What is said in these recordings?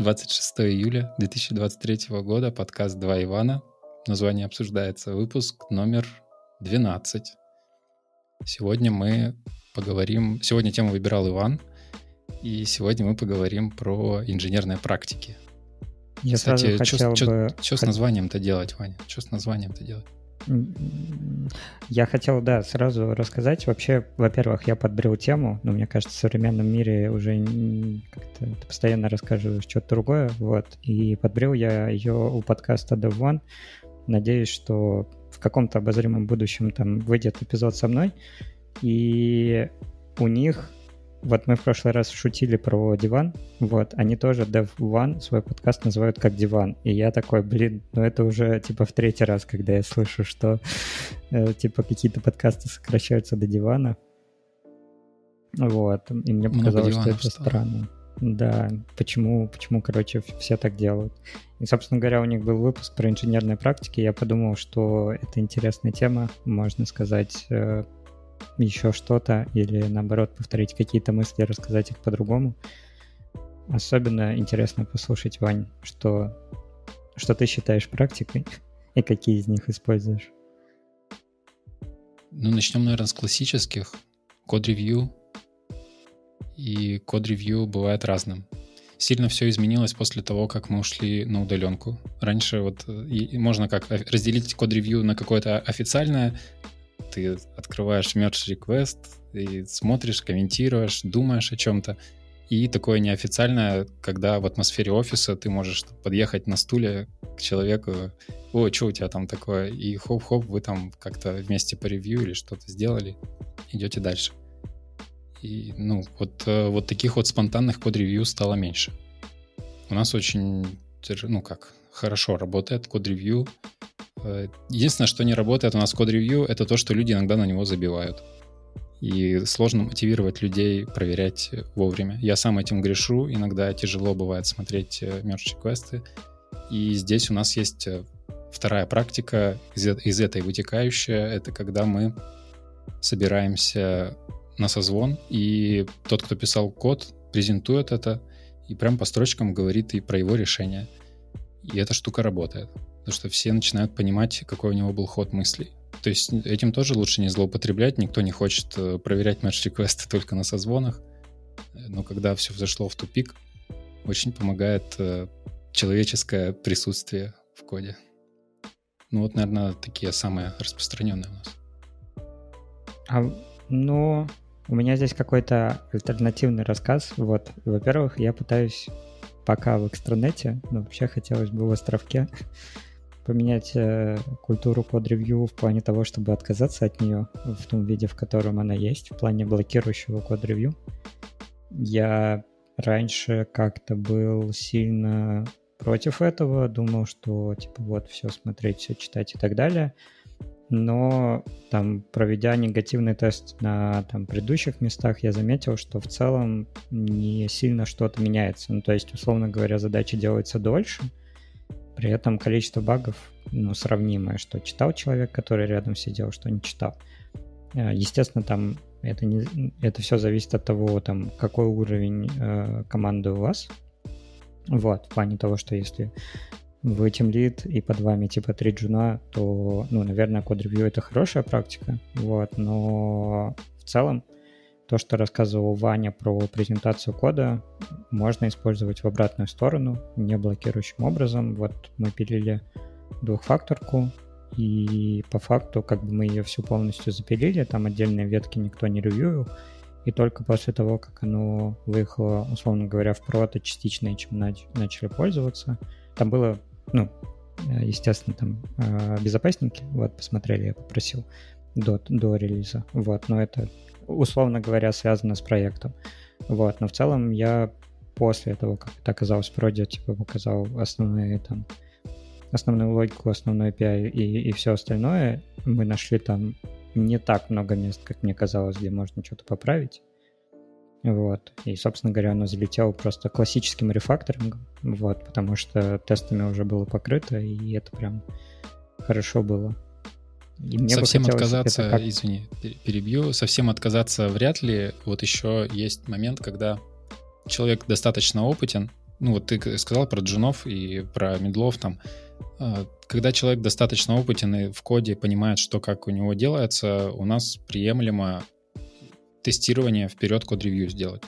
26 июля 2023 года, подкаст «Два Ивана». Название обсуждается. Выпуск номер 12. Сегодня мы поговорим... Сегодня тему выбирал Иван, и сегодня мы поговорим про инженерные практики. Я Кстати, что бы... с названием-то делать, Ваня? Что с названием-то делать? Я хотел, да, сразу рассказать. Вообще, во-первых, я подбрил тему, но мне кажется, в современном мире уже как-то ты постоянно рассказываешь что-то другое, вот. И подбрил я ее у подкаста Dev One. Надеюсь, что в каком-то обозримом будущем там выйдет эпизод со мной, и у них вот мы в прошлый раз шутили про диван, вот, они тоже Dev One свой подкаст называют как диван, и я такой, блин, ну это уже типа в третий раз, когда я слышу, что э, типа какие-то подкасты сокращаются до дивана, вот, и мне показалось, что это стало. странно. Да, почему, почему, короче, все так делают. И, собственно говоря, у них был выпуск про инженерные практики. Я подумал, что это интересная тема, можно сказать, э, еще что-то или наоборот повторить какие-то мысли, рассказать их по-другому. Особенно интересно послушать, Вань, что, что ты считаешь практикой и какие из них используешь. Ну, начнем, наверное, с классических. Код-ревью. И код-ревью бывает разным. Сильно все изменилось после того, как мы ушли на удаленку. Раньше вот и можно как разделить код-ревью на какое-то официальное ты открываешь merge request и смотришь, комментируешь, думаешь о чем-то. И такое неофициальное, когда в атмосфере офиса ты можешь подъехать на стуле к человеку, о, что у тебя там такое, и хоп-хоп, вы там как-то вместе по ревью или что-то сделали, идете дальше. И, ну, вот, э, вот таких вот спонтанных код-ревью стало меньше. У нас очень, ну как, хорошо работает код-ревью, единственное, что не работает у нас код-ревью, это то, что люди иногда на него забивают. И сложно мотивировать людей проверять вовремя. Я сам этим грешу, иногда тяжело бывает смотреть merge квесты. И здесь у нас есть э, вторая практика, из, из этой вытекающая, это когда мы собираемся на созвон, и тот, кто писал код, презентует это, и прям по строчкам говорит и про его решение. И эта штука работает. Потому что все начинают понимать, какой у него был ход мыслей. То есть этим тоже лучше не злоупотреблять. Никто не хочет э, проверять мерч-реквесты только на созвонах. Но когда все взошло в тупик, очень помогает э, человеческое присутствие в коде. Ну вот, наверное, такие самые распространенные у нас. А, ну, у меня здесь какой-то альтернативный рассказ. Вот, во-первых, я пытаюсь пока в экстранете, но вообще хотелось бы в островке поменять э, культуру код-ревью в плане того, чтобы отказаться от нее в том виде, в котором она есть, в плане блокирующего код-ревью. Я раньше как-то был сильно против этого, думал, что типа вот все смотреть, все читать и так далее. Но там, проведя негативный тест на там, предыдущих местах, я заметил, что в целом не сильно что-то меняется. Ну, то есть, условно говоря, задача делается дольше — при этом количество багов ну, сравнимое, что читал человек, который рядом сидел, что не читал. Э, естественно, там это, не, это все зависит от того, там, какой уровень э, команды у вас. Вот, в плане того, что если вы тем лид и под вами типа три джуна, то, ну, наверное, код-ревью это хорошая практика, вот, но в целом то, что рассказывал Ваня про презентацию кода, можно использовать в обратную сторону, не блокирующим образом. Вот мы пилили двухфакторку, и по факту как бы мы ее всю полностью запилили, там отдельные ветки никто не ревьюил, и только после того, как оно выехало, условно говоря, в прото частично, чем начали пользоваться, там было, ну, естественно, там э, безопасники, вот, посмотрели, я попросил до, до релиза, вот, но это условно говоря, связано с проектом. Вот, но в целом я после этого, как это оказалось в проде, типа показал основные там основную логику, основной API и, и все остальное, мы нашли там не так много мест, как мне казалось, где можно что-то поправить. Вот. И, собственно говоря, оно залетело просто классическим рефакторингом, вот, потому что тестами уже было покрыто, и это прям хорошо было. И мне совсем отказаться, как... извини, перебью, совсем отказаться вряд ли. Вот еще есть момент, когда человек достаточно опытен, ну вот ты сказал про джунов и про медлов там, а, когда человек достаточно опытен в коде, понимает, что как у него делается, у нас приемлемо тестирование вперед код-ревью сделать.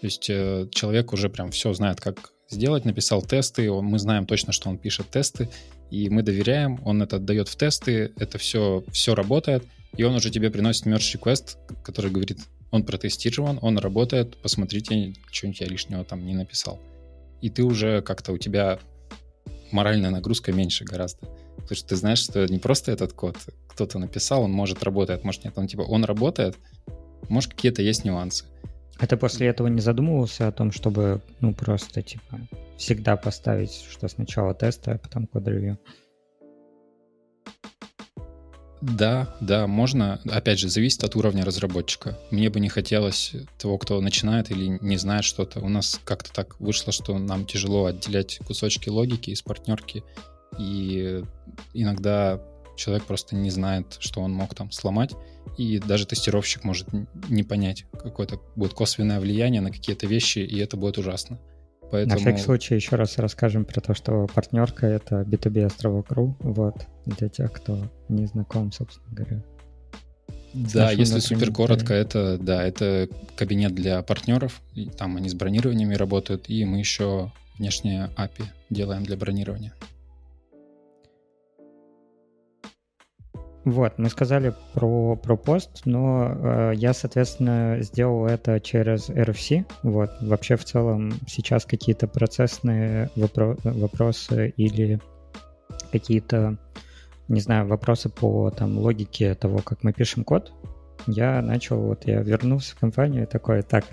То есть э, человек уже прям все знает, как сделать, написал тесты, он, мы знаем точно, что он пишет тесты, и мы доверяем, он это отдает в тесты, это все, все работает, и он уже тебе приносит merge request, который говорит, он протестирован, он работает, посмотрите, что-нибудь я лишнего там не написал. И ты уже как-то, у тебя моральная нагрузка меньше гораздо. Потому что ты знаешь, что не просто этот код кто-то написал, он может работает, может нет, он типа, он работает, может какие-то есть нюансы. А ты после этого не задумывался о том, чтобы, ну, просто, типа, всегда поставить, что сначала тесты, а потом код-ревью? Да, да, можно. Опять же, зависит от уровня разработчика. Мне бы не хотелось того, кто начинает или не знает что-то. У нас как-то так вышло, что нам тяжело отделять кусочки логики из партнерки. И иногда человек просто не знает, что он мог там сломать. И даже тестировщик может не понять. Какое-то будет косвенное влияние на какие-то вещи, и это будет ужасно. Поэтому... На всякий случай еще раз расскажем про то, что партнерка — это B2B островок.ru, вот, для тех, кто не знаком, собственно говоря. Да, если супер коротко, это, да, это кабинет для партнеров, и там они с бронированиями работают, и мы еще внешнее API делаем для бронирования. Вот, мы сказали про, про пост, но э, я, соответственно, сделал это через RFC. Вот, вообще в целом сейчас какие-то процессные вопро- вопросы или какие-то, не знаю, вопросы по там логике того, как мы пишем код, я начал, вот я вернулся в компанию и такой, так,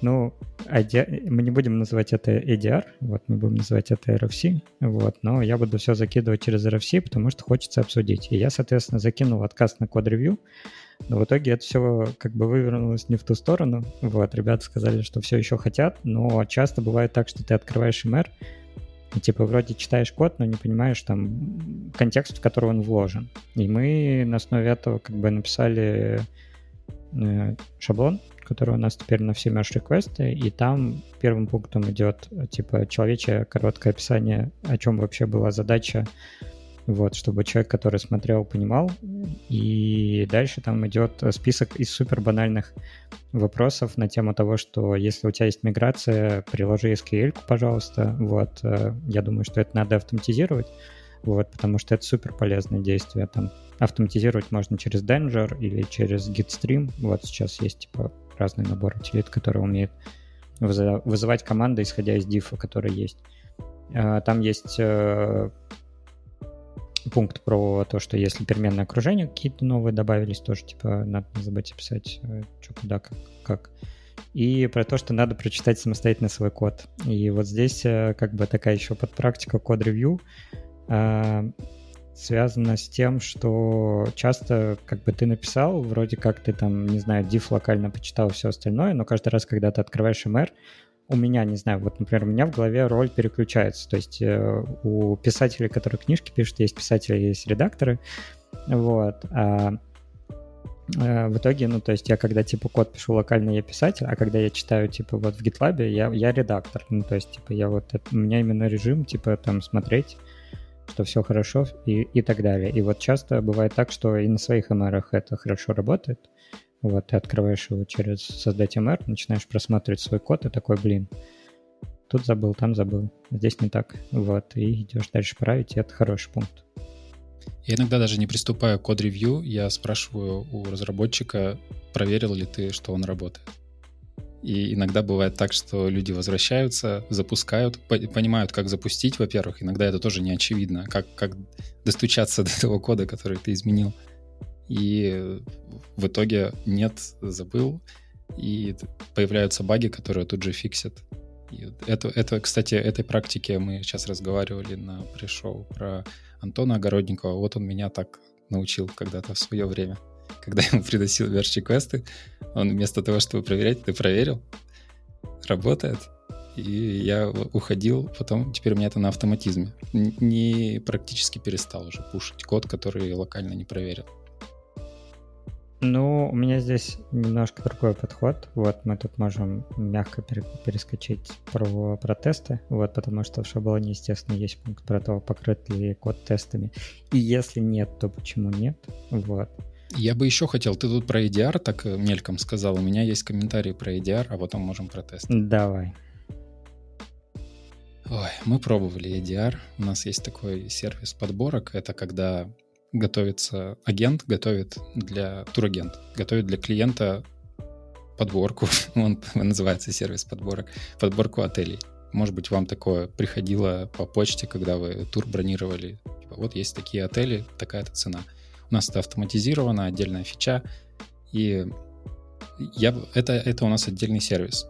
ну, мы не будем называть это ADR, вот, мы будем называть это RFC, вот, но я буду все закидывать через RFC, потому что хочется обсудить. И я, соответственно, закинул отказ на код-ревью, но в итоге это все как бы вывернулось не в ту сторону. Вот, ребята сказали, что все еще хотят, но часто бывает так, что ты открываешь MR, типа, вроде читаешь код, но не понимаешь там контекст, в который он вложен. И мы на основе этого как бы написали Э, шаблон, который у нас теперь на все merge реквесты, и там первым пунктом идет типа человечье короткое описание, о чем вообще была задача, вот, чтобы человек, который смотрел, понимал. И дальше там идет список из супер банальных вопросов на тему того, что если у тебя есть миграция, приложи SQL, пожалуйста. Вот, э, я думаю, что это надо автоматизировать, вот, потому что это супер полезное действие. Там автоматизировать можно через Danger или через Gitstream. Вот сейчас есть типа разный набор утилит, который умеет вызывать команды, исходя из дифа, который есть. А, там есть э, пункт про то, что если переменное окружение какие-то новые добавились, тоже типа надо не забыть описать, э, что куда, как, как. И про то, что надо прочитать самостоятельно свой код. И вот здесь э, как бы такая еще подпрактика код-ревью а, связано с тем, что часто как бы ты написал, вроде как ты там, не знаю, diff локально почитал все остальное, но каждый раз, когда ты открываешь MR, у меня, не знаю, вот, например, у меня в голове роль переключается. То есть э, у писателей, которые книжки пишут, есть писатели, есть редакторы. Вот. А э, в итоге, ну, то есть я когда, типа, код пишу локально, я писатель, а когда я читаю, типа, вот в GitLab, я, я редактор. Ну, то есть, типа, я вот, это, у меня именно режим, типа, там, смотреть что все хорошо и, и так далее. И вот часто бывает так, что и на своих MR это хорошо работает. Вот, ты открываешь его через создать MR, начинаешь просматривать свой код и такой, блин, тут забыл, там забыл, здесь не так. Вот, и идешь дальше править, и это хороший пункт. Я иногда даже не приступаю к код-ревью, я спрашиваю у разработчика, проверил ли ты, что он работает. И иногда бывает так, что люди возвращаются, запускают, понимают, как запустить, во-первых. Иногда это тоже не очевидно, как, как достучаться до того кода, который ты изменил. И в итоге нет, забыл, и появляются баги, которые тут же фиксят. И это, это, кстати, этой практике мы сейчас разговаривали на пришел про Антона Огородникова. Вот он меня так научил когда-то в свое время когда ему приносил верши квесты, он вместо того, чтобы проверять, ты проверил, работает. И я уходил, потом теперь у меня это на автоматизме. Не практически перестал уже пушить код, который локально не проверил. Ну, у меня здесь немножко другой подход. Вот мы тут можем мягко перескочить про протесты, вот, потому что в шаблоне, естественно, есть пункт про то, покрыт ли код тестами. И если нет, то почему нет? Вот. Я бы еще хотел, ты тут про EDR так э, мельком сказал, у меня есть комментарии про EDR, а потом можем про тесты. Давай. Ой, мы пробовали EDR. У нас есть такой сервис подборок. Это когда готовится агент, готовит для турагент, готовит для клиента подборку, он называется сервис подборок, подборку отелей. Может быть, вам такое приходило по почте, когда вы тур бронировали. Типа, вот есть такие отели, такая-то цена. У нас это автоматизировано, отдельная фича, и я, это, это у нас отдельный сервис.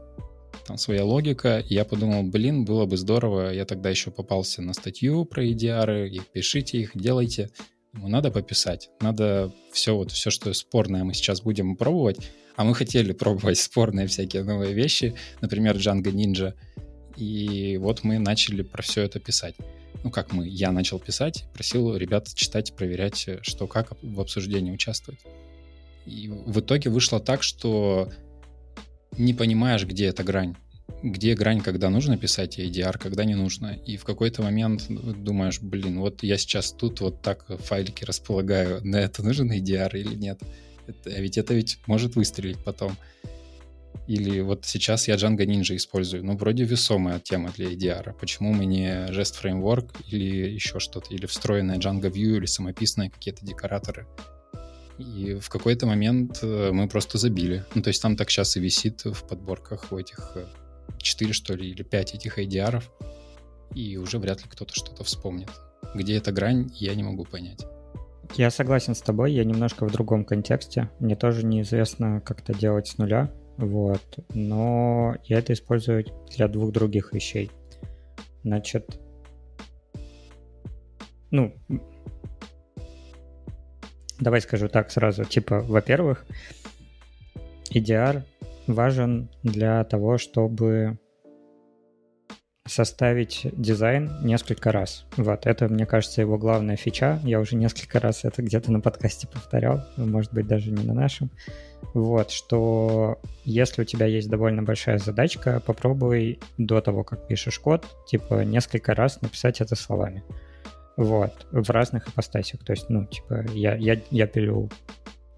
Там своя логика, и я подумал, блин, было бы здорово, я тогда еще попался на статью про EDR, и пишите их, делайте. Надо пописать, надо все вот все, что спорное мы сейчас будем пробовать, а мы хотели пробовать спорные всякие новые вещи, например, Django Ninja, и вот мы начали про все это писать. Ну, как мы, я начал писать, просил ребят читать, проверять, что как в обсуждении участвовать. И в итоге вышло так, что не понимаешь, где эта грань где грань, когда нужно писать ADR, когда не нужно. И в какой-то момент думаешь, блин, вот я сейчас тут вот так файлики располагаю, на это нужен ADR или нет? Это, а ведь это ведь может выстрелить потом. Или вот сейчас я Django Ninja использую. Ну, вроде весомая тема для ADR. Почему мы не Jest Framework или еще что-то? Или встроенная Django View, или самописные какие-то декораторы? И в какой-то момент э, мы просто забили. Ну, то есть там так сейчас и висит в подборках у этих э, 4, что ли, или 5 этих ADR, и уже вряд ли кто-то что-то вспомнит. Где эта грань, я не могу понять. Я согласен с тобой, я немножко в другом контексте. Мне тоже неизвестно, как это делать с нуля, вот, но я это использую для двух других вещей. Значит, ну, давай скажу так сразу. Типа, во-первых, EDR важен для того, чтобы составить дизайн несколько раз. Вот, это, мне кажется, его главная фича. Я уже несколько раз это где-то на подкасте повторял, может быть, даже не на нашем. Вот, что если у тебя есть довольно большая задачка, попробуй до того, как пишешь код, типа несколько раз написать это словами. Вот, в разных ипостасях. То есть, ну, типа, я, я, я пилю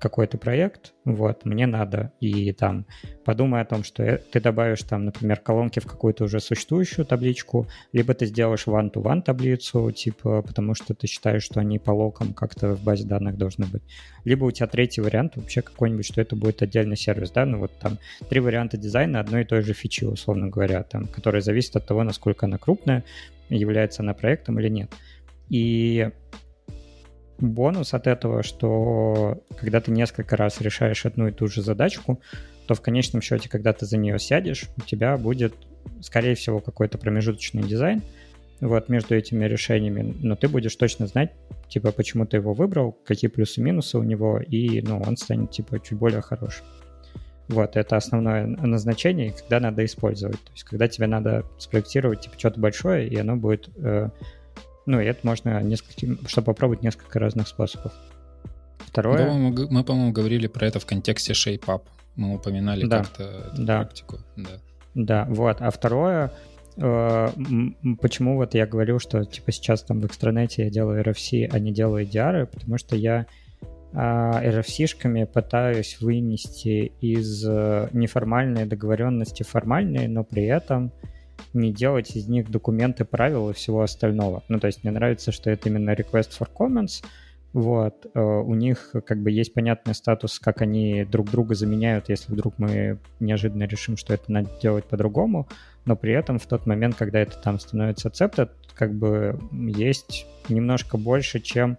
какой-то проект, вот, мне надо, и там подумай о том, что ты добавишь там, например, колонки в какую-то уже существующую табличку, либо ты сделаешь one-to-one таблицу, типа, потому что ты считаешь, что они по локам как-то в базе данных должны быть. Либо у тебя третий вариант вообще какой-нибудь, что это будет отдельный сервис, да, ну вот там три варианта дизайна одной и той же фичи, условно говоря, там, которые зависят от того, насколько она крупная, является она проектом или нет. И бонус от этого, что когда ты несколько раз решаешь одну и ту же задачку, то в конечном счете, когда ты за нее сядешь, у тебя будет, скорее всего, какой-то промежуточный дизайн вот между этими решениями, но ты будешь точно знать, типа, почему ты его выбрал, какие плюсы-минусы у него, и, ну, он станет, типа, чуть более хорошим. Вот, это основное назначение, когда надо использовать. То есть, когда тебе надо спроектировать, типа, что-то большое, и оно будет э, ну, и это можно несколько, чтобы попробовать несколько разных способов. Второе... Да, мы, мы, по-моему, говорили про это в контексте ShapeUp. Мы упоминали да, как-то эту да. практику. Да. да, вот. А второе, э, почему вот я говорил, что типа сейчас там в экстранете я делаю RFC, а не делаю EDR, потому что я RFC-шками пытаюсь вынести из э, неформальной договоренности формальные, но при этом не делать из них документы правил и всего остального. Ну, то есть мне нравится, что это именно request for comments, вот, э, у них как бы есть понятный статус, как они друг друга заменяют, если вдруг мы неожиданно решим, что это надо делать по-другому, но при этом в тот момент, когда это там становится accepted, как бы есть немножко больше, чем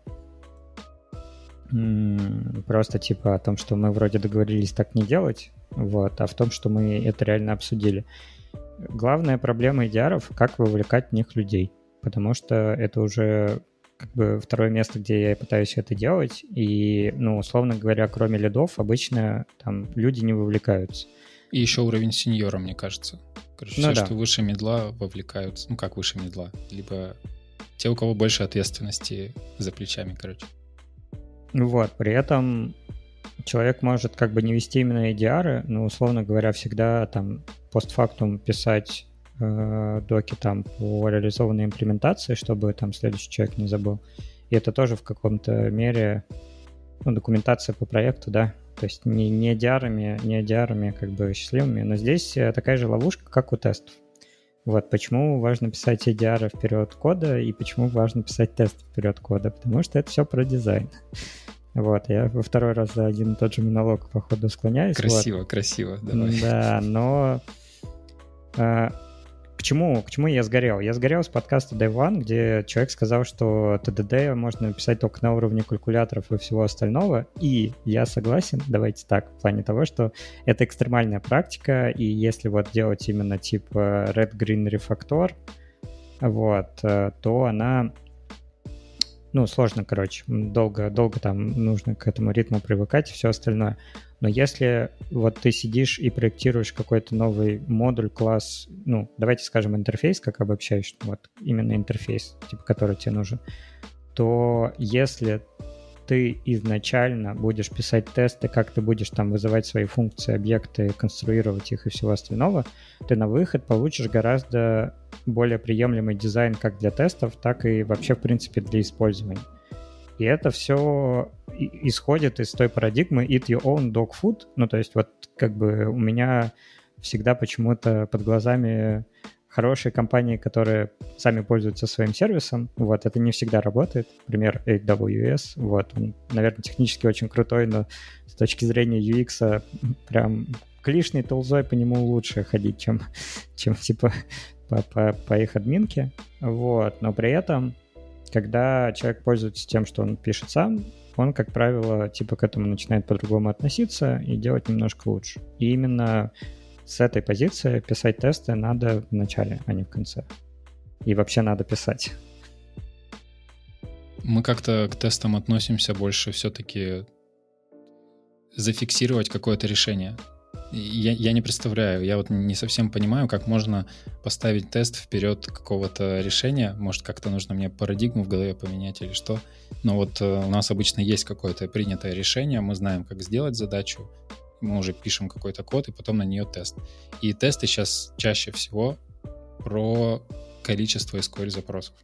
просто типа о том, что мы вроде договорились так не делать, вот, а в том, что мы это реально обсудили. Главная проблема EDR — как вовлекать в них людей, потому что это уже как бы второе место, где я пытаюсь это делать, и, ну, условно говоря, кроме лидов, обычно там люди не вовлекаются. И еще уровень сеньора, мне кажется. Короче, ну, все, да. что выше медла, вовлекаются. Ну, как выше медла? Либо те, у кого больше ответственности за плечами, короче. Вот, при этом человек может как бы не вести именно EDR, но, условно говоря, всегда там постфактум писать э, доки там по реализованной имплементации, чтобы там следующий человек не забыл. И это тоже в каком-то мере ну, документация по проекту, да, то есть не, не EDR, не EDR как бы счастливыми, но здесь э, такая же ловушка, как у тестов. Вот почему важно писать EDR вперед кода и почему важно писать тест вперед кода, потому что это все про дизайн. Вот, я во второй раз за один и тот же монолог, походу, склоняюсь. Красиво, вот. красиво, давай. Да, но а, к чему, к чему я сгорел? Я сгорел с подкаста Day One, где человек сказал, что TDD можно написать только на уровне калькуляторов и всего остального. И я согласен, давайте так, в плане того, что это экстремальная практика, и если вот делать именно типа Red Green Refactor, вот, э, то она ну, сложно, короче, долго, долго там нужно к этому ритму привыкать и все остальное. Но если вот ты сидишь и проектируешь какой-то новый модуль, класс, ну, давайте скажем интерфейс, как обобщаешь, вот именно интерфейс, типа, который тебе нужен, то если ты изначально будешь писать тесты, как ты будешь там вызывать свои функции, объекты, конструировать их и всего остального, ты на выход получишь гораздо более приемлемый дизайн как для тестов, так и вообще, в принципе, для использования. И это все исходит из той парадигмы eat your own dog food. Ну, то есть вот как бы у меня всегда почему-то под глазами хорошие компании, которые сами пользуются своим сервисом. Вот, это не всегда работает. Например, AWS. Вот, он, наверное, технически очень крутой, но с точки зрения UX прям клишной толзой по нему лучше ходить, чем, чем типа по, по, по их админке. Вот, но при этом, когда человек пользуется тем, что он пишет сам, он, как правило, типа к этому начинает по-другому относиться и делать немножко лучше. И именно с этой позиции писать тесты надо в начале, а не в конце. И вообще надо писать. Мы как-то к тестам относимся больше все-таки зафиксировать какое-то решение. Я, я не представляю, я вот не совсем понимаю, как можно поставить тест вперед какого-то решения. Может, как-то нужно мне парадигму в голове поменять или что. Но вот э, у нас обычно есть какое-то принятое решение, мы знаем, как сделать задачу, мы уже пишем какой-то код, и потом на нее тест. И тесты сейчас чаще всего про количество SQL запросов.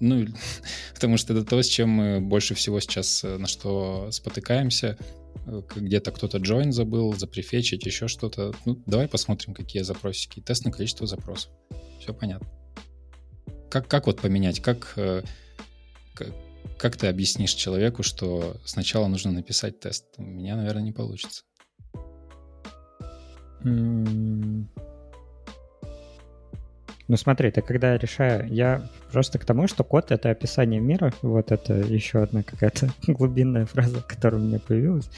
Ну, потому что это то, с чем мы больше всего сейчас э, на что спотыкаемся. Э, где-то кто-то join забыл, запрефечить, еще что-то. Ну, давай посмотрим, какие запросики. Тест на количество запросов. Все понятно. Как, как вот поменять? Как, э, как, как ты объяснишь человеку, что сначала нужно написать тест? У меня, наверное, не получится. Ну смотри, ты когда решаю, я просто к тому, что код — это описание мира, вот это еще одна какая-то глубинная фраза, которая у меня появилась.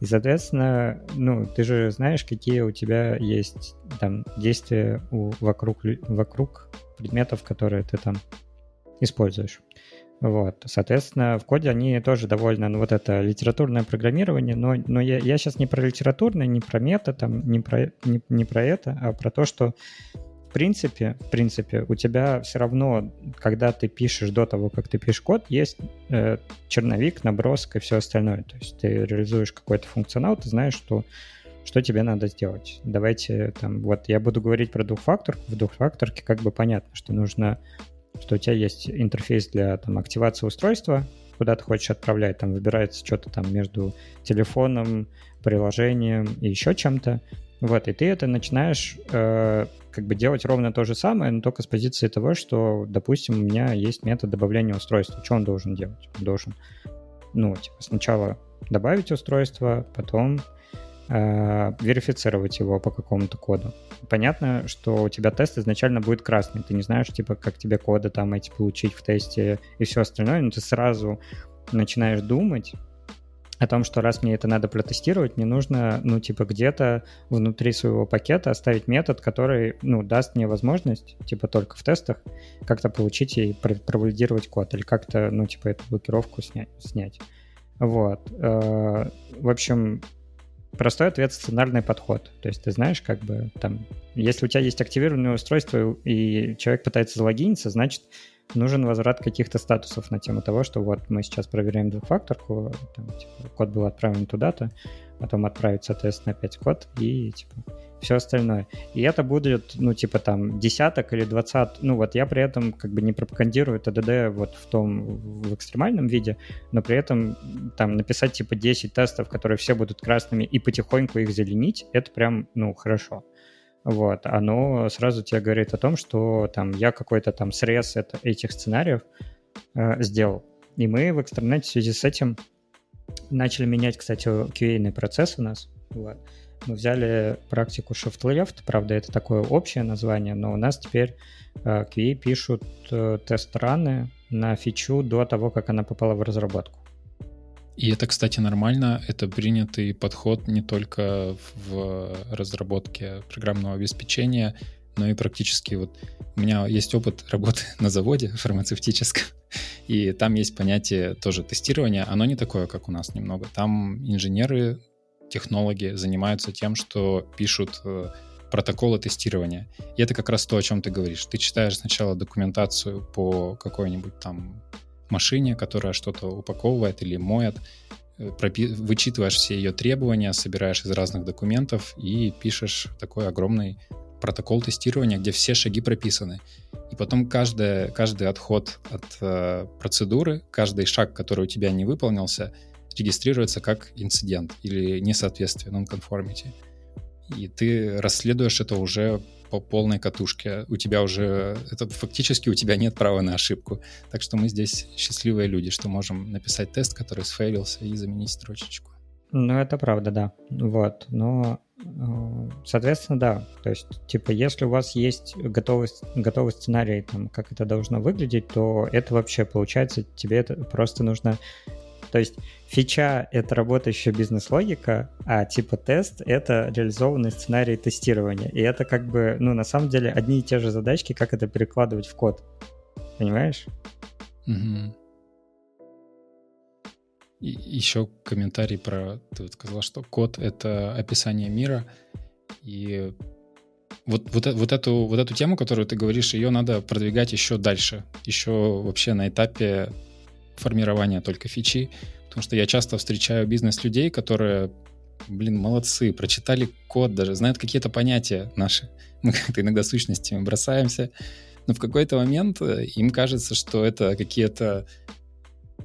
И, соответственно, ну, ты же знаешь, какие у тебя есть там действия у, вокруг, вокруг предметов, которые ты там используешь. Вот, соответственно, в коде они тоже довольно, ну, вот это литературное программирование, но, но я, я сейчас не про литературное, не про мета, там, не про, не, не про это, а про то, что в принципе, в принципе, у тебя все равно, когда ты пишешь до того, как ты пишешь код, есть э, черновик, набросок и все остальное. То есть ты реализуешь какой-то функционал, ты знаешь, что что тебе надо сделать. Давайте там, вот я буду говорить про двухфакторку. В двухфакторке как бы понятно, что нужно что у тебя есть интерфейс для там, активации устройства, куда ты хочешь отправлять, там выбирается что-то там между телефоном, приложением и еще чем-то. Вот, и ты это начинаешь э, как бы делать ровно то же самое, но только с позиции того, что, допустим, у меня есть метод добавления устройства. Что он должен делать? Он должен, ну, типа, сначала добавить устройство, потом э, верифицировать его по какому-то коду. Понятно, что у тебя тест изначально будет красный. Ты не знаешь, типа, как тебе коды там эти получить в тесте и все остальное, но ты сразу начинаешь думать о том, что раз мне это надо протестировать, мне нужно, ну, типа, где-то внутри своего пакета оставить метод, который, ну, даст мне возможность, типа, только в тестах как-то получить и провалидировать код или как-то, ну, типа, эту блокировку снять. снять. Вот. Э, в общем, простой ответ сценарный подход. То есть ты знаешь, как бы там, если у тебя есть активированное устройство и человек пытается залогиниться, значит, нужен возврат каких-то статусов на тему того, что вот мы сейчас проверяем двухфакторку, там, типа, код был отправлен туда-то, потом отправить, соответственно, опять код и типа все остальное. И это будет, ну, типа там десяток или двадцать, ну, вот я при этом как бы не пропагандирую ТДД вот в том, в экстремальном виде, но при этом там написать типа 10 тестов, которые все будут красными и потихоньку их зеленить, это прям, ну, хорошо. Вот, оно сразу тебе говорит о том, что там я какой-то там срез это, этих сценариев э, сделал. И мы в экстранете в связи с этим начали менять, кстати, QA процесс у нас. Вот. Мы взяли практику Shift Left, правда, это такое общее название, но у нас теперь э, QA пишут э, тест-раны на фичу до того, как она попала в разработку. И это, кстати, нормально. Это принятый подход не только в разработке программного обеспечения, но и практически вот у меня есть опыт работы на заводе фармацевтическом, и там есть понятие тоже тестирования. Оно не такое, как у нас немного. Там инженеры, технологи занимаются тем, что пишут э, протоколы тестирования. И это как раз то, о чем ты говоришь. Ты читаешь сначала документацию по какой-нибудь там машине, которая что-то упаковывает или моет, э, вычитываешь все ее требования, собираешь из разных документов и пишешь такой огромный протокол тестирования, где все шаги прописаны. И потом каждый, каждый отход от э, процедуры, каждый шаг, который у тебя не выполнился, регистрируется как инцидент или несоответствие, non-conformity. И ты расследуешь это уже по полной катушке. У тебя уже, это фактически у тебя нет права на ошибку. Так что мы здесь счастливые люди, что можем написать тест, который сфейлился, и заменить строчечку. Ну, это правда, да. Вот. Но, соответственно, да. То есть, типа, если у вас есть готовый, готовый сценарий, там, как это должно выглядеть, то это вообще, получается, тебе это просто нужно то есть фича — это работающая бизнес-логика, а типа тест — это реализованный сценарий тестирования. И это как бы, ну, на самом деле, одни и те же задачки, как это перекладывать в код. Понимаешь? Угу. И еще комментарий про... Ты вот сказал, что код — это описание мира, и вот, вот, вот, эту, вот эту тему, которую ты говоришь, ее надо продвигать еще дальше, еще вообще на этапе формирования только фичи, потому что я часто встречаю бизнес-людей, которые, блин, молодцы, прочитали код даже, знают какие-то понятия наши. Мы как-то иногда сущностями бросаемся, но в какой-то момент э, им кажется, что это какие-то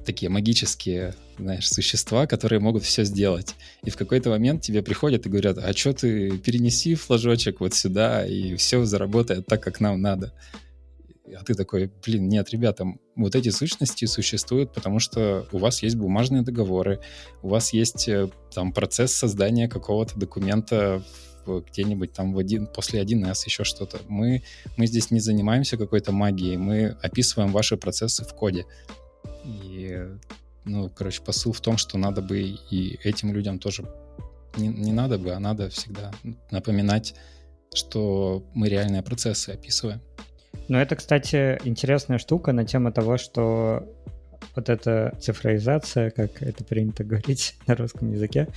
такие магические, знаешь, существа, которые могут все сделать. И в какой-то момент тебе приходят и говорят, а что ты перенеси флажочек вот сюда, и все заработает так, как нам надо а ты такой, блин, нет, ребята, вот эти сущности существуют, потому что у вас есть бумажные договоры, у вас есть э, там процесс создания какого-то документа где-нибудь там в один, после 1С, еще что-то. Мы, мы здесь не занимаемся какой-то магией, мы описываем ваши процессы в коде. И, ну, короче, посыл в том, что надо бы и этим людям тоже не, не надо бы, а надо всегда напоминать, что мы реальные процессы описываем. Ну, это, кстати, интересная штука на тему того, что вот эта цифровизация, как это принято говорить на русском языке,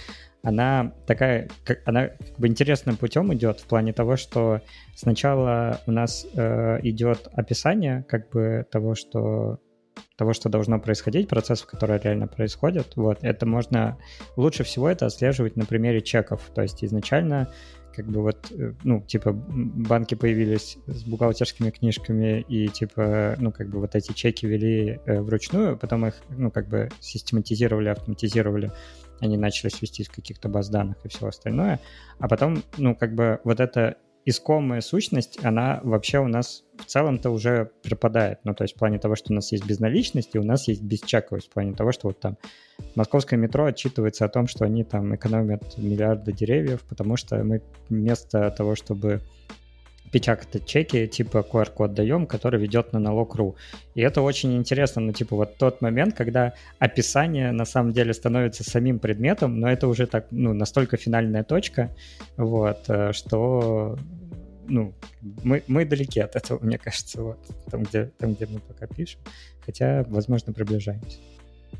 она такая, как, она как бы интересным путем идет в плане того, что сначала у нас э, идет описание как бы того, что того, что должно происходить, процессов, которые реально происходят. Вот, это можно лучше всего это отслеживать на примере чеков. То есть изначально как бы вот, э, ну, типа, банки появились с бухгалтерскими книжками и, типа, ну, как бы вот эти чеки вели э, вручную, потом их, ну, как бы систематизировали, автоматизировали, они начали свести из каких-то баз данных и все остальное, а потом, ну, как бы вот это искомая сущность, она вообще у нас в целом-то уже пропадает. Ну, то есть в плане того, что у нас есть безналичность, и у нас есть бесчековость, в плане того, что вот там московское метро отчитывается о том, что они там экономят миллиарды деревьев, потому что мы вместо того, чтобы печатать чеки, типа QR-код даем, который ведет на налог.ру. И это очень интересно, ну, типа, вот тот момент, когда описание на самом деле становится самим предметом, но это уже так, ну, настолько финальная точка, вот, э, что ну, мы, мы далеки от этого, мне кажется, вот, там где, там, где мы пока пишем, хотя, возможно, приближаемся.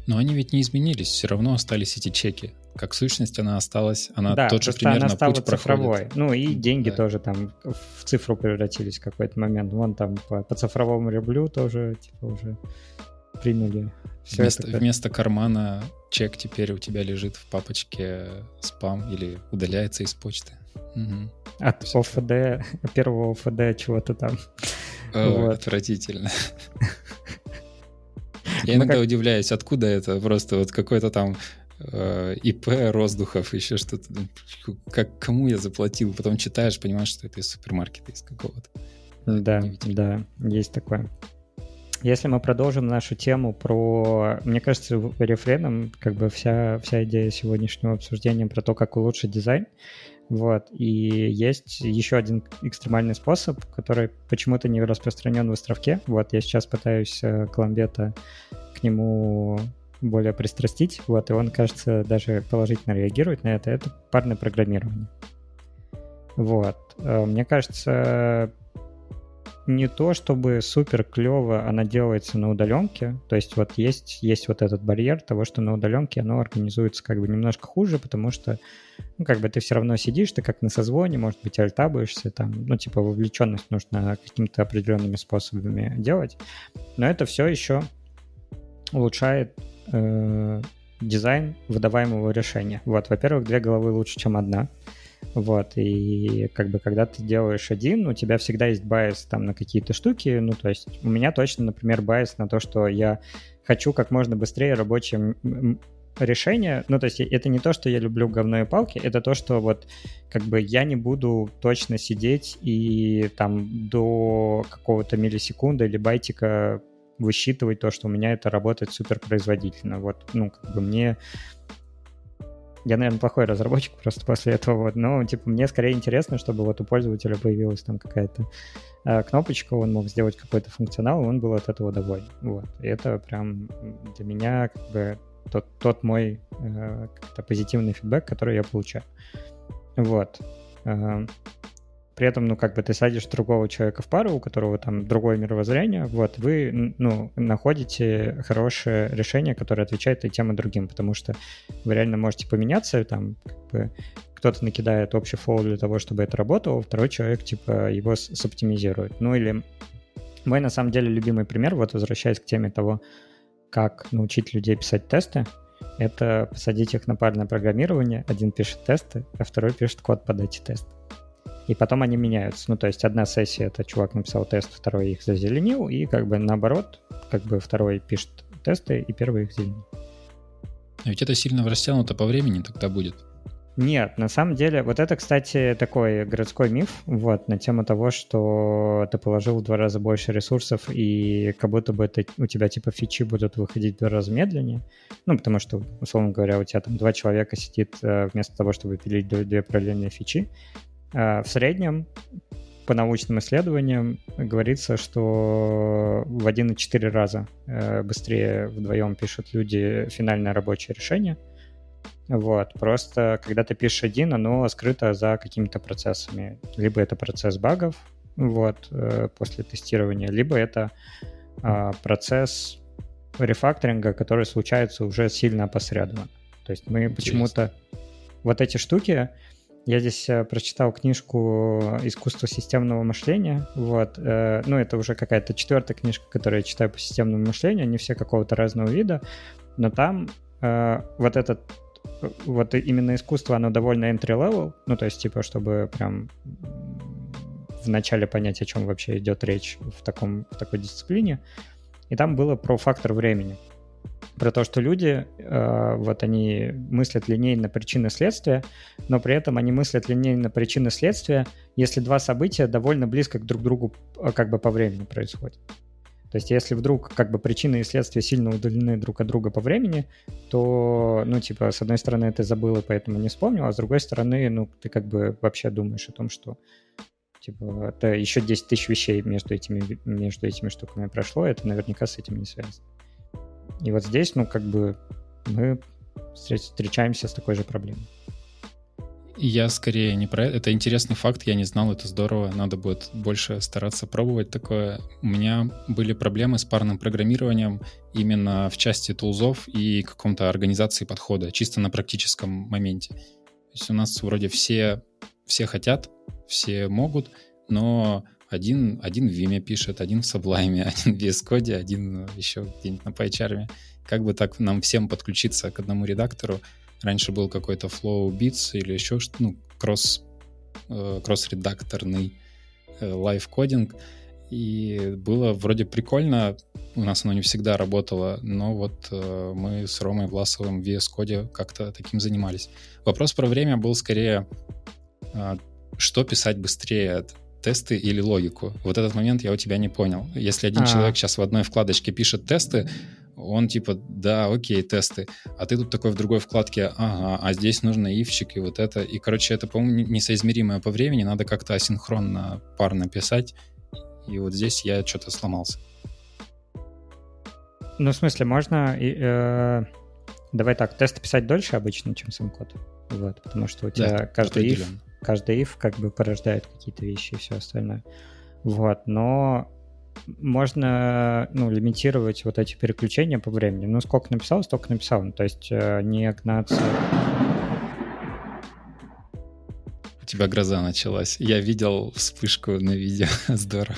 Но они ведь не изменились, все равно остались эти чеки. Как сущность она осталась, она да, тот же примерно она стала путь цифровой. проходит. Ну и деньги да. тоже там в цифру превратились в какой-то момент. Вон там по, по цифровому рублю тоже типа уже приняли. Все вместо, это... вместо кармана чек теперь у тебя лежит в папочке спам или удаляется из почты. Угу. От Все ОФД, первого ОФД чего-то там. О, вот. Отвратительно. Я иногда как... удивляюсь, откуда это просто вот какой-то там э, ИП Роздухов, еще что-то. Как, кому я заплатил? Потом читаешь, понимаешь, что это из супермаркета из какого-то. Да, да, есть такое. Если мы продолжим нашу тему про... Мне кажется, рефреном как бы вся, вся идея сегодняшнего обсуждения про то, как улучшить дизайн. Вот. И есть еще один экстремальный способ, который почему-то не распространен в островке. Вот, я сейчас пытаюсь э, Коломбета к нему более пристрастить. Вот, и он, кажется, даже положительно реагирует на это. Это парное программирование. Вот. Э, мне кажется, не то, чтобы супер клево она делается на удаленке. То есть вот есть, есть вот этот барьер того, что на удаленке оно организуется как бы немножко хуже, потому что, ну, как бы ты все равно сидишь, ты как на созвоне, может быть, alt-tab уешься, там, ну, типа вовлеченность нужно какими-то определенными способами делать. Но это все еще улучшает э, дизайн выдаваемого решения. Вот, во-первых, две головы лучше, чем одна. Вот, и как бы когда ты делаешь один, у тебя всегда есть bias там на какие-то штуки, ну, то есть у меня точно, например, bias на то, что я хочу как можно быстрее рабочее решение, ну, то есть это не то, что я люблю говно палки, это то, что вот как бы я не буду точно сидеть и там до какого-то миллисекунды или байтика высчитывать то, что у меня это работает супер производительно. Вот, ну, как бы мне я, наверное, плохой разработчик просто после этого, вот, но, типа, мне скорее интересно, чтобы вот у пользователя появилась там какая-то э, кнопочка, он мог сделать какой-то функционал, и он был от этого доволен, вот. И это прям для меня, как бы, тот, тот мой э, позитивный фидбэк, который я получаю. Вот. Э, при этом, ну, как бы ты садишь другого человека в пару, у которого там другое мировоззрение, вот, вы, ну, находите хорошее решение, которое отвечает и тем, и другим, потому что вы реально можете поменяться, там, как бы, кто-то накидает общий фол для того, чтобы это работало, второй человек, типа, его соптимизирует. Ну, или мой, на самом деле, любимый пример, вот, возвращаясь к теме того, как научить людей писать тесты, это посадить их на парное программирование, один пишет тесты, а второй пишет код под эти тесты и потом они меняются. Ну, то есть одна сессия, это чувак написал тест, второй их зазеленил, и как бы наоборот, как бы второй пишет тесты, и первый их зеленил. А ведь это сильно растянуто по времени тогда будет. Нет, на самом деле, вот это, кстати, такой городской миф, вот, на тему того, что ты положил в два раза больше ресурсов, и как будто бы это у тебя, типа, фичи будут выходить в два раза медленнее. Ну, потому что, условно говоря, у тебя там два человека сидит э, вместо того, чтобы пилить две параллельные фичи, в среднем по научным исследованиям говорится, что в 1,4 раза э, быстрее вдвоем пишут люди финальное рабочее решение. Вот. Просто когда ты пишешь один, оно скрыто за какими-то процессами. Либо это процесс багов вот, э, после тестирования, либо это а, процесс рефакторинга, который случается уже сильно опосредованно. То есть мы почему-то вот эти штуки я здесь э, прочитал книжку «Искусство системного мышления». Вот. Э, ну, это уже какая-то четвертая книжка, которую я читаю по системному мышлению. Они все какого-то разного вида. Но там э, вот этот вот именно искусство, оно довольно entry-level, ну, то есть, типа, чтобы прям вначале понять, о чем вообще идет речь в, таком, в такой дисциплине. И там было про фактор времени про то, что люди, э, вот они мыслят линейно причины следствия, но при этом они мыслят линейно причины следствия, если два события довольно близко к друг другу э, как бы по времени происходят. То есть если вдруг как бы причины и следствия сильно удалены друг от друга по времени, то, ну, типа, с одной стороны, ты забыл и поэтому не вспомнил, а с другой стороны, ну, ты как бы вообще думаешь о том, что типа, это еще 10 тысяч вещей между этими, между этими штуками прошло, это наверняка с этим не связано. И вот здесь, ну, как бы мы встречаемся с такой же проблемой. Я скорее не про это. Это интересный факт, я не знал, это здорово. Надо будет больше стараться пробовать такое. У меня были проблемы с парным программированием именно в части тулзов и каком-то организации подхода, чисто на практическом моменте. То есть у нас вроде все, все хотят, все могут, но один, один в Vim е пишет, один в Sublime, один в VS Code, один еще где-нибудь на PyCharm. Как бы так нам всем подключиться к одному редактору, Раньше был какой-то Floobits или еще что ну, кросс, э, кросс-редакторный live-coding. И было вроде прикольно, у нас оно не всегда работало, но вот э, мы с Ромой Власовым в VS Code как-то таким занимались. Вопрос про время был скорее, э, что писать быстрее, тесты или логику. Вот этот момент я у тебя не понял. Если один А-а-а. человек сейчас в одной вкладочке пишет тесты, он типа, да, окей, тесты, а ты тут такой в другой вкладке, ага, а здесь нужно ивчик и вот это, и, короче, это, по-моему, несоизмеримое по времени, надо как-то асинхронно, парно писать, и вот здесь я что-то сломался. Ну, в смысле, можно... И, э, давай так, тесты писать дольше обычно, чем сам код. Вот, потому что у тебя да, каждый if, каждый if как бы порождает какие-то вещи и все остальное. Вот, но можно ну, лимитировать вот эти переключения по времени. Ну, сколько написал, столько написал. Ну, то есть э, не гнаться... У тебя гроза началась. Я видел вспышку на видео. Здорово.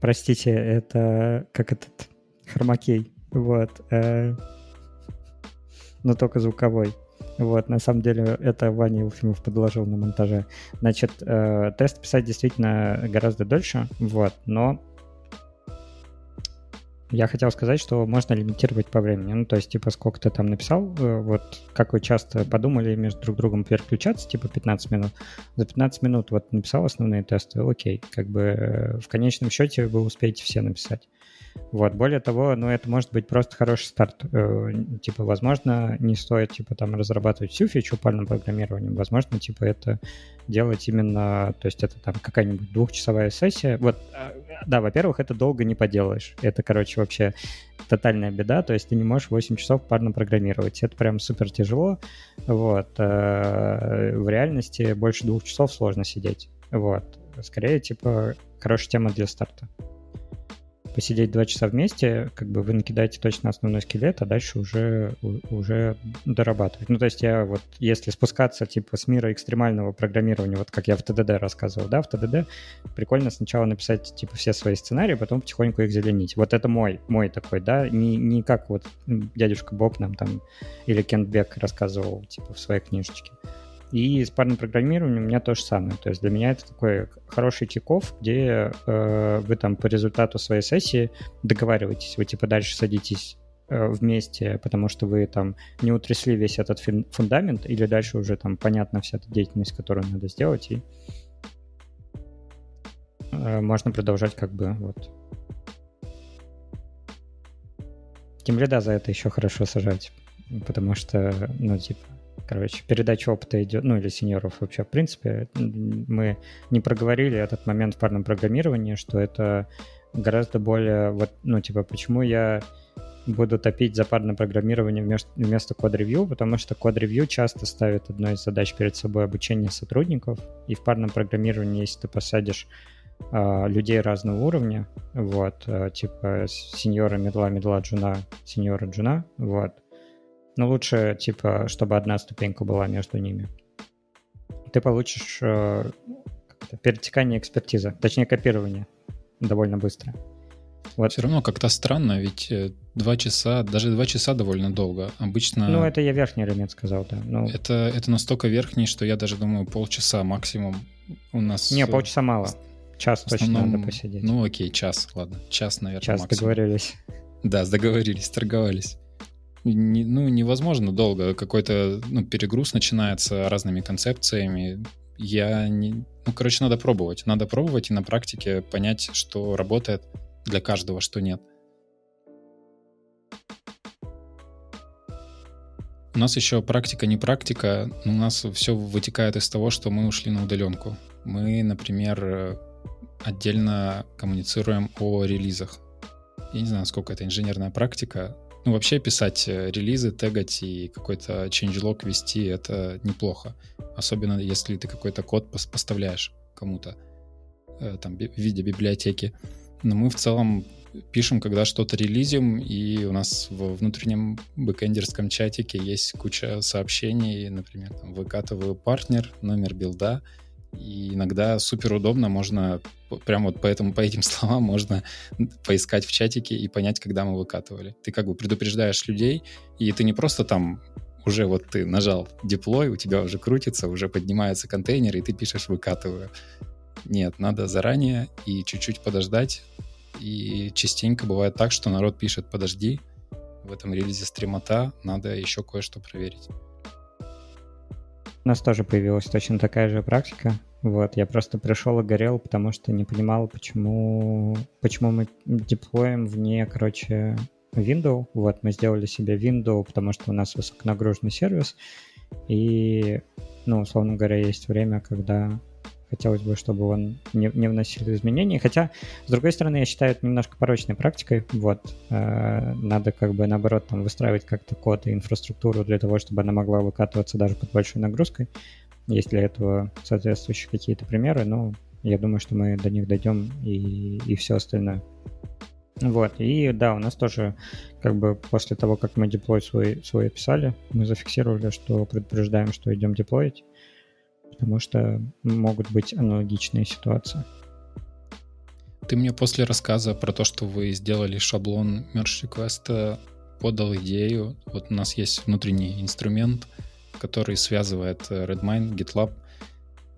Простите, это как этот хромакей. Вот. Э, но только звуковой. Вот, на самом деле, это Ваня Ефимов подложил на монтаже. Значит, э, тест писать действительно гораздо дольше, вот, но я хотел сказать, что можно лимитировать по времени. Ну, то есть, типа, сколько ты там написал, э, вот как вы часто подумали между друг другом переключаться, типа 15 минут. За 15 минут вот написал основные тесты, окей. Как бы э, в конечном счете вы успеете все написать. Вот, более того, ну, это может быть просто хороший старт. Э, типа, возможно, не стоит, типа, там, разрабатывать всю фичу парным программированием. Возможно, типа, это делать именно, то есть это там какая-нибудь двухчасовая сессия. Вот, э, да, во-первых, это долго не поделаешь. Это, короче, вообще тотальная беда, то есть ты не можешь 8 часов парно программировать. Это прям супер тяжело. Вот. Э, в реальности больше двух часов сложно сидеть. Вот. Скорее, типа, хорошая тема для старта посидеть два часа вместе, как бы вы накидаете точно основной скелет, а дальше уже, уже дорабатывать. Ну, то есть я вот, если спускаться типа с мира экстремального программирования, вот как я в ТДД рассказывал, да, в ТДД прикольно сначала написать типа все свои сценарии, потом потихоньку их зеленить. Вот это мой, мой такой, да, не, не как вот дядюшка Боб нам там или Кент Бек рассказывал типа в своей книжечке. И с парным программированием у меня то же самое. То есть для меня это такой хороший киков, где э, вы там по результату своей сессии договариваетесь, вы типа дальше садитесь э, вместе, потому что вы там не утрясли весь этот фундамент, или дальше уже там понятна вся эта деятельность, которую надо сделать, и э, можно продолжать как бы вот. Тем лида за это еще хорошо сажать, потому что, ну, типа, короче, передача опыта идет, ну или сеньоров вообще, в принципе, мы не проговорили этот момент в парном программировании, что это гораздо более, вот, ну, типа, почему я буду топить за парное программирование вместо, вместо код-ревью, потому что код-ревью часто ставит одной из задач перед собой обучение сотрудников, и в парном программировании, если ты посадишь э, людей разного уровня, вот, э, типа сеньора, медла, медла, джуна, сеньора, джуна, вот, но лучше, типа, чтобы одна ступенька была между ними. Ты получишь э, перетекание экспертизы, точнее копирование довольно быстро. Вот. Все равно как-то странно, ведь э, два часа, даже два часа довольно долго. Обычно... Ну, это я верхний элемент сказал, да. Ну... Это, это настолько верхний, что я даже думаю, полчаса максимум у нас... Не, полчаса мало. Час основном... точно надо посидеть. Ну, окей, час, ладно. Час, наверное, Час максимум. договорились. Да, договорились, торговались не, ну, невозможно долго. Какой-то ну, перегруз начинается разными концепциями. Я не... Ну, короче, надо пробовать. Надо пробовать и на практике понять, что работает для каждого, что нет. У нас еще практика не практика, у нас все вытекает из того, что мы ушли на удаленку. Мы, например, отдельно коммуницируем о релизах. Я не знаю, сколько это инженерная практика, Ну, вообще писать э, релизы, тегать и какой-то changelog вести — это неплохо. Особенно если ты какой-то код поставляешь кому-то э, там в виде библиотеки. Но мы в целом пишем, когда что-то релизим, и у нас во внутреннем бэкэндерском чатике есть куча сообщений, например, там, выкатываю партнер, номер билда, и иногда супер удобно, можно прямо вот поэтому, по этим словам можно поискать в чатике и понять, когда мы выкатывали. Ты как бы предупреждаешь людей, и ты не просто там уже вот ты нажал деплой, у тебя уже крутится, уже поднимается контейнер, и ты пишешь «выкатываю». Нет, надо заранее и чуть-чуть подождать. И частенько бывает так, что народ пишет «подожди», в этом релизе стримота надо еще кое-что проверить. У нас тоже появилась точно такая же практика. Вот, я просто пришел и горел, потому что не понимал, почему, почему мы деплоим вне, короче, Windows. Вот, мы сделали себе Windows, потому что у нас высоконагруженный сервис. И, ну, условно говоря, есть время, когда хотелось бы, чтобы он не, не вносил изменений. Хотя, с другой стороны, я считаю это немножко порочной практикой. Вот, э, надо как бы наоборот там выстраивать как-то код и инфраструктуру для того, чтобы она могла выкатываться даже под большой нагрузкой. Есть для этого соответствующие какие-то примеры, но я думаю, что мы до них дойдем и, и все остальное. Вот, и да, у нас тоже, как бы после того, как мы деплой свой, свой описали, мы зафиксировали, что предупреждаем, что идем деплоить, потому что могут быть аналогичные ситуации. Ты мне после рассказа про то, что вы сделали шаблон merge request, подал идею. Вот у нас есть внутренний инструмент, который связывает э, Redmine, GitLab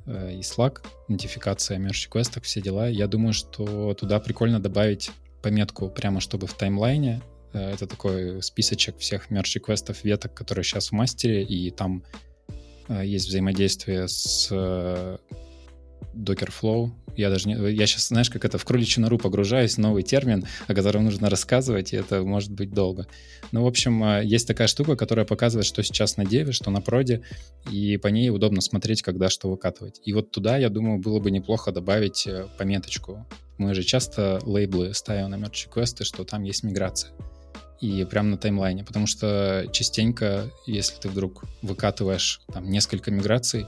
э, и Slack, идентификация merge request, все дела. Я думаю, что туда прикольно добавить пометку прямо, чтобы в таймлайне э, это такой списочек всех merge реквестов веток, которые сейчас в мастере, и там Э, есть взаимодействие с э, Docker Flow. Я даже не... Я сейчас, знаешь, как это в кроличью нору погружаюсь, новый термин, о котором нужно рассказывать, и это может быть долго. Ну, в общем, э, есть такая штука, которая показывает, что сейчас на деве, что на проде, и по ней удобно смотреть, когда что выкатывать. И вот туда, я думаю, было бы неплохо добавить пометочку. Мы же часто лейблы ставим на merge квесты, что там есть миграция и прямо на таймлайне, потому что частенько, если ты вдруг выкатываешь там несколько миграций,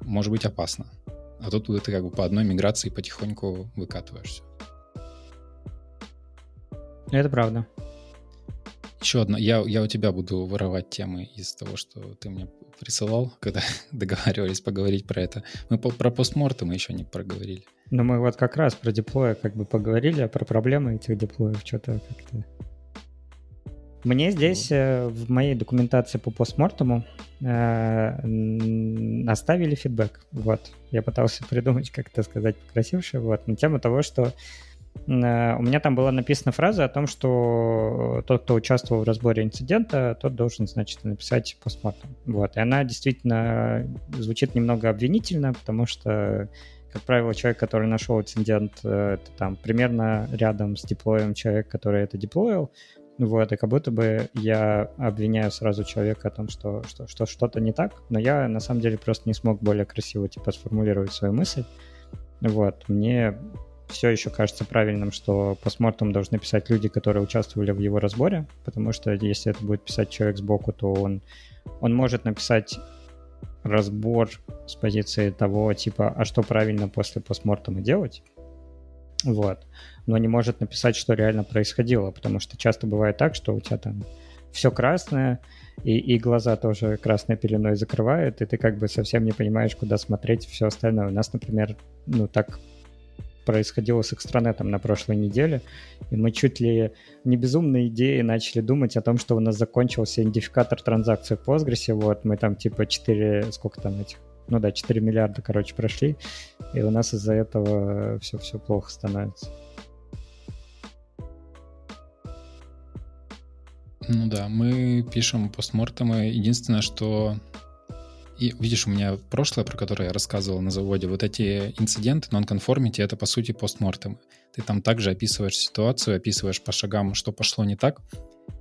может быть опасно. А тут ты как бы по одной миграции потихоньку выкатываешься. Это правда. Еще одна. Я, я у тебя буду воровать темы из того, что ты мне присылал, когда договаривались поговорить про это. Мы по, про постморты мы еще не проговорили. Ну, мы вот как раз про деплоя как бы поговорили, а про проблемы этих деплоев что-то как-то мне здесь э, в моей документации по постмортуму э, оставили фидбэк. Вот. Я пытался придумать, как это сказать покрасивше. Вот. На тему того, что э, у меня там была написана фраза о том, что тот, кто участвовал в разборе инцидента, тот должен, значит, написать постмортум. Вот. И она действительно звучит немного обвинительно, потому что как правило, человек, который нашел инцидент, э, это там примерно рядом с деплоем человек, который это деплоил, вот, и как будто бы я обвиняю сразу человека о том, что, что, что что-то не так, но я на самом деле просто не смог более красиво типа сформулировать свою мысль. Вот, мне все еще кажется правильным, что постмортом должны писать люди, которые участвовали в его разборе, потому что если это будет писать человек сбоку, то он, он может написать разбор с позиции того, типа, а что правильно после постмортома делать, вот. Но не может написать, что реально происходило, потому что часто бывает так, что у тебя там все красное, и, и глаза тоже красной пеленой закрывают, и ты как бы совсем не понимаешь, куда смотреть все остальное. У нас, например, ну так происходило с экстранетом на прошлой неделе, и мы чуть ли не безумные идеи начали думать о том, что у нас закончился идентификатор транзакции в Postgres, вот мы там типа 4, сколько там этих ну да, 4 миллиарда, короче, прошли, и у нас из-за этого все-все плохо становится. Ну да, мы пишем постмортемы. Единственное, что... И видишь, у меня прошлое, про которое я рассказывал на заводе, вот эти инциденты, non-conformity, это по сути постмортемы. Ты там также описываешь ситуацию, описываешь по шагам, что пошло не так,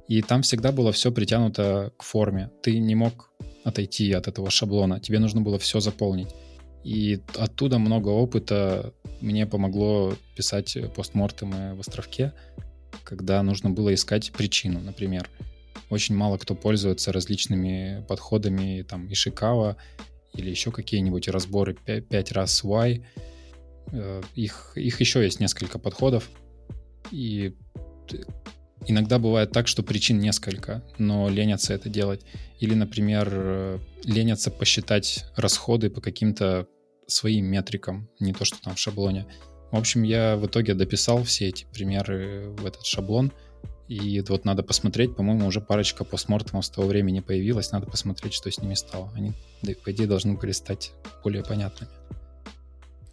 и там всегда было все притянуто к форме. Ты не мог отойти от этого шаблона. Тебе нужно было все заполнить. И оттуда много опыта мне помогло писать постмортемы в островке. когда нужно было искать причину, например. Очень мало кто пользуется различными подходами, там, Ишикава или еще какие-нибудь разборы 5 раз Y. Э, их, их еще есть несколько подходов. И иногда бывает так, что причин несколько, но ленятся это делать. Или, например, э, ленятся посчитать расходы по каким-то своим метрикам, не то, что там в шаблоне. В общем, я в итоге дописал все эти примеры в этот шаблон, и вот надо посмотреть, по-моему, уже парочка постмортемов с того времени появилась, надо посмотреть, что с ними стало. Они, по идее, должны были стать более понятными.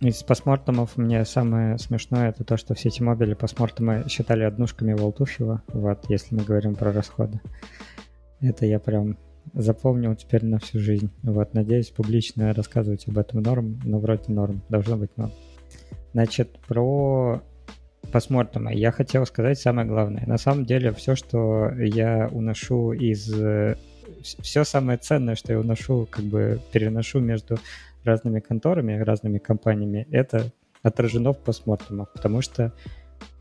Из постмортемов мне самое смешное это то, что все эти мобили постмортемы считали однушками Волтуфьева, вот, если мы говорим про расходы. Это я прям запомнил теперь на всю жизнь. Вот, надеюсь, публично рассказывать об этом норм, но вроде норм, должно быть норм. Значит, про постмортема я хотел сказать самое главное. На самом деле, все, что я уношу из... Все самое ценное, что я уношу, как бы переношу между разными конторами, разными компаниями, это отражено в постмортемах, потому что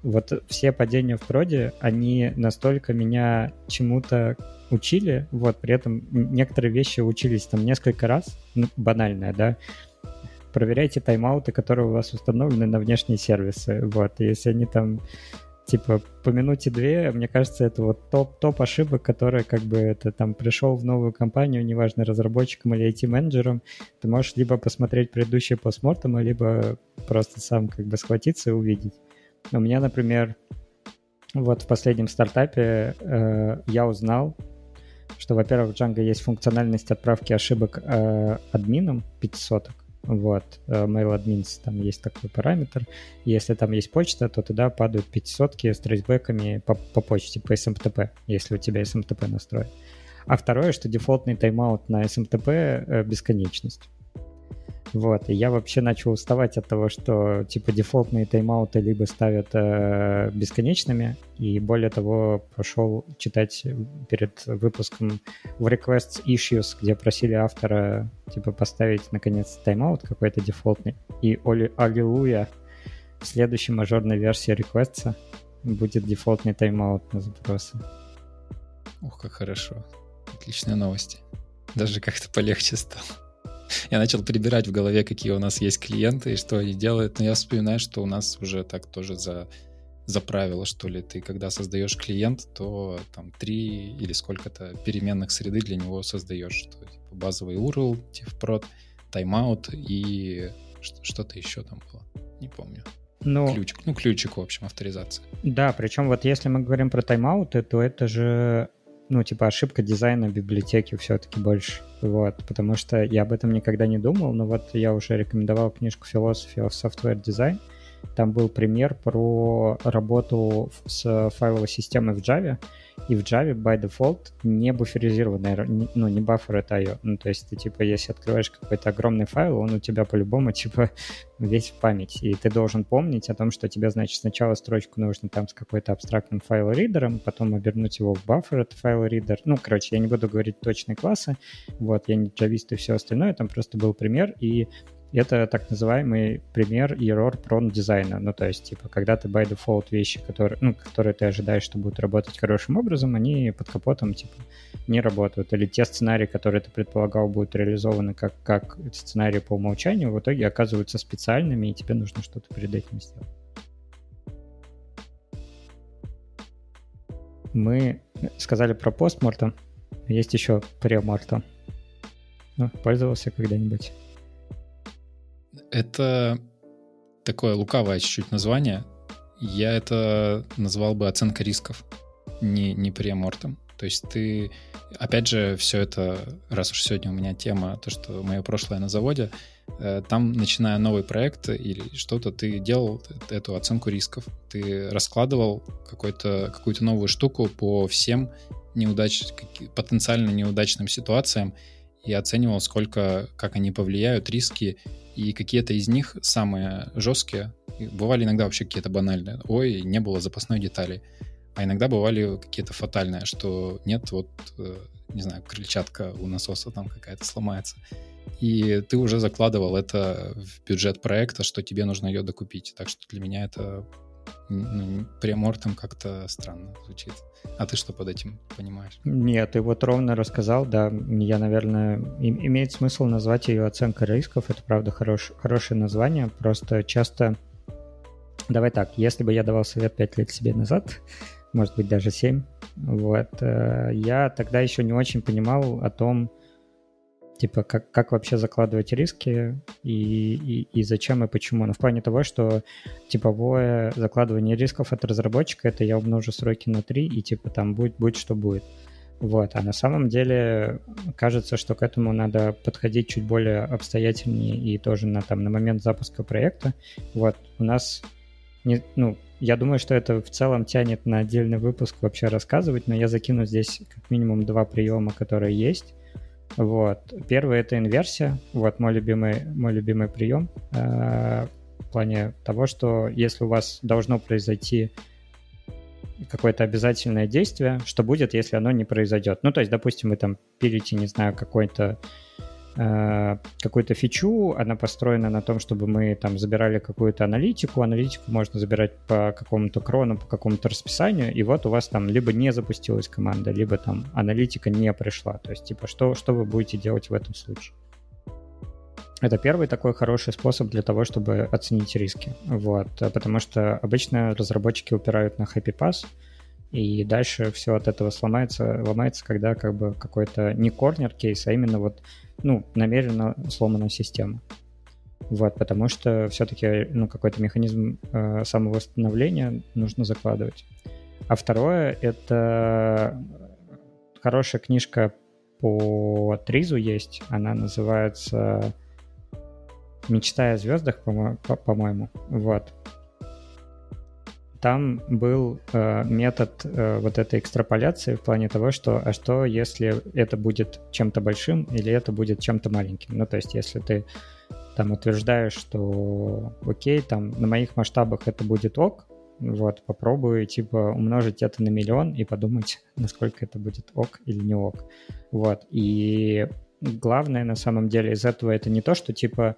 вот все падения в проде, они настолько меня чему-то учили, вот, при этом некоторые вещи учились там несколько раз, ну, банальное, да, проверяйте тайм-ауты, которые у вас установлены на внешние сервисы, вот, если они там типа по минуте две, мне кажется, это вот топ, топ ошибок, которые как бы это там пришел в новую компанию, неважно, разработчиком или IT-менеджером, ты можешь либо посмотреть предыдущие постмортемы, либо просто сам как бы схватиться и увидеть. У меня, например, вот в последнем стартапе э, я узнал, что, во-первых, в Django есть функциональность отправки ошибок э, админам 500 вот, э, MailAdmins, там есть такой параметр. Если там есть почта, то туда падают 500 с трейсбэками по, по почте, по SMTP, если у тебя SMTP настроен. А второе, что дефолтный тайм-аут на SMTP э, — бесконечность. Вот, и я вообще начал уставать от того, что типа дефолтные тайм-ауты либо ставят э, бесконечными, и более того, пошел читать перед выпуском в Requests Issues, где просили автора типа поставить наконец тайм-аут какой-то дефолтный, и оли, аллилуйя, в следующей мажорной версии Requests будет дефолтный тайм-аут на запросы. Ух, как хорошо. Отличные новости. Даже как-то полегче стало. Я начал прибирать в голове, какие у нас есть клиенты и что они делают, но я вспоминаю, что у нас уже так тоже за, за правило, что ли. Ты когда создаешь клиент, то там три или сколько-то переменных среды для него создаешь. Что, типа, базовый URL, тифпрод, тайм-аут и что-то еще там было. Не помню. Ну, ключик, ну, ключик, в общем, авторизация. Да, причем вот если мы говорим про тайм-ауты, то это же ну, типа, ошибка дизайна библиотеки все-таки больше. Вот, потому что я об этом никогда не думал, но вот я уже рекомендовал книжку Philosophy of Software Design. Там был пример про работу с файловой системой в Java, и в Java by default не буферизированная, ну, не buffer это IO. Ну, то есть ты, типа, если открываешь какой-то огромный файл, он у тебя по-любому, типа, весь в память. И ты должен помнить о том, что тебе, значит, сначала строчку нужно там с какой-то абстрактным файл-ридером, потом обернуть его в buffer, это файл-ридер. Ну, короче, я не буду говорить точные классы, вот, я не джавист и все остальное, там просто был пример, и это так называемый пример error prone дизайна. Ну, то есть, типа, когда ты by default вещи, которые, ну, которые ты ожидаешь, что будут работать хорошим образом, они под капотом, типа, не работают. Или те сценарии, которые ты предполагал, будут реализованы как, как сценарии по умолчанию, в итоге оказываются специальными, и тебе нужно что-то перед этим сделать. Мы сказали про постмортом, есть еще премортом. Ну, пользовался когда-нибудь? Это такое лукавое чуть-чуть название. Я это назвал бы оценка рисков, не, не премортом. То есть ты, опять же, все это, раз уж сегодня у меня тема, то, что мое прошлое на заводе, э, там, начиная новый проект или что-то, ты делал эту оценку рисков. Ты раскладывал какую-то новую штуку по всем неудач, потенциально неудачным ситуациям и оценивал, сколько, как они повлияют, риски и какие-то из них самые жесткие, бывали иногда вообще какие-то банальные. Ой, не было запасной детали. А иногда бывали какие-то фатальные, что нет, вот, э, не знаю, крыльчатка у насоса там какая-то сломается. И ты уже закладывал это в бюджет проекта, что тебе нужно ее докупить. Так что для меня это Ну, премортом как-то странно звучит. А ты что под этим понимаешь? Нет, ты вот ровно рассказал, да. Я, наверное, имеет смысл назвать ее оценка рисков. Это, правда, хорош, хорошее название. Просто часто... Давай так, если бы я давал совет 5 лет себе назад, может быть, даже 7, вот, э, я тогда еще не очень понимал о том, типа, как, как вообще закладывать риски и, и, и зачем и почему. Но в плане того, что типовое закладывание рисков от разработчика, это я умножу сроки на 3, и типа там будет, будет что будет. Вот, а на самом деле кажется, что к этому надо подходить чуть более обстоятельнее и тоже на, там, на момент запуска проекта. Вот, у нас, не, ну, я думаю, что это в целом тянет на отдельный выпуск вообще рассказывать, но я закину здесь как минимум два приема, которые есть. Вот. Первый — это инверсия. Вот мой любимый, мой любимый прием э, в плане того, что если у вас должно произойти какое-то обязательное действие, что будет, если оно не произойдет. Ну, то есть, допустим, вы там пилите, не знаю, какой-то какую-то фичу, она построена на том, чтобы мы там забирали какую-то аналитику, аналитику можно забирать по какому-то крону, по какому-то расписанию, и вот у вас там либо не запустилась команда, либо там аналитика не пришла. То есть, типа, что, что вы будете делать в этом случае? Это первый такой хороший способ для того, чтобы оценить риски. Вот, потому что обычно разработчики упирают на Happy Pass, и дальше все от этого сломается, ломается, когда как бы какой-то не корнер кейс, а именно вот ну, намеренно сломана система. Вот, потому что все-таки ну, какой-то механизм э, самовосстановления нужно закладывать. А второе — это хорошая книжка по Тризу есть. Она называется «Мечта о звездах», по-моему. Вот там был э, метод э, вот этой экстраполяции в плане того, что а что если это будет чем-то большим или это будет чем-то маленьким. Ну, то есть если ты там утверждаешь, что окей, там на моих масштабах это будет ок, вот, попробуй, типа, умножить это на миллион и подумать, насколько это будет ок или не ок. Вот, и главное на самом деле из этого это не то, что, типа,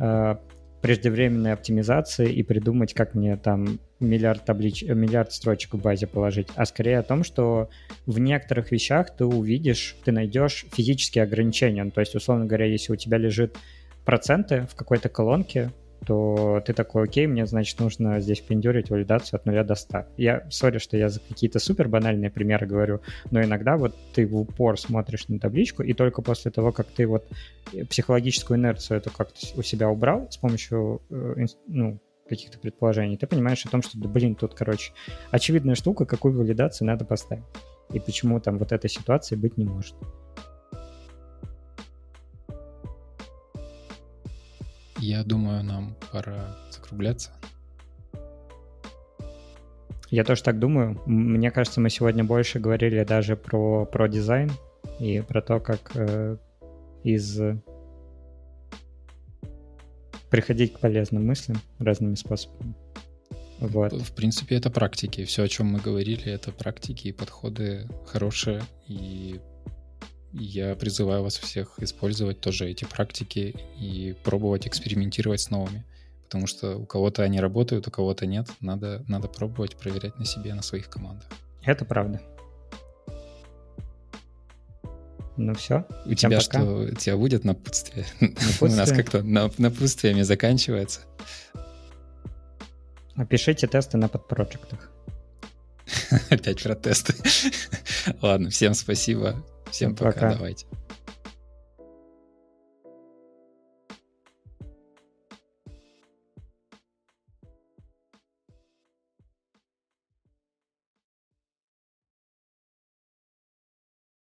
э, преждевременной оптимизации и придумать, как мне там миллиард таблич, миллиард строчек в базе положить, а скорее о том, что в некоторых вещах ты увидишь, ты найдешь физические ограничения. Ну, то есть, условно говоря, если у тебя лежит проценты в какой-то колонке, то ты такой, окей, мне, значит, нужно здесь пиндюрить валидацию от 0 до 100. Я, сори, что я за какие-то супер банальные примеры говорю, но иногда вот ты в упор смотришь на табличку, и только после того, как ты вот психологическую инерцию эту как-то у себя убрал с помощью, э, ну, каких-то предположений, ты понимаешь о том, что, да, блин, тут, короче, очевидная штука, какую валидацию надо поставить. И почему там вот этой ситуации быть не может. Я думаю, нам пора закругляться. Я тоже так думаю. Мне кажется, мы сегодня больше говорили даже про, про дизайн и про то, как э, из приходить к полезным мыслям разными способами. Вот. В принципе, это практики. Все, о чем мы говорили, это практики и подходы хорошие. И я призываю вас всех использовать тоже эти практики и пробовать экспериментировать с новыми. Потому что у кого-то они работают, у кого-то нет. Надо, надо пробовать, проверять на себе, на своих командах. Это правда. Ну все. У тебя пока. что? У тебя будет напутствие? напутствие? У нас как-то напутствиями заканчивается. Опишите тесты на подпроектах. Опять про тесты. Ладно, всем спасибо. Всем, пока. пока. Давайте.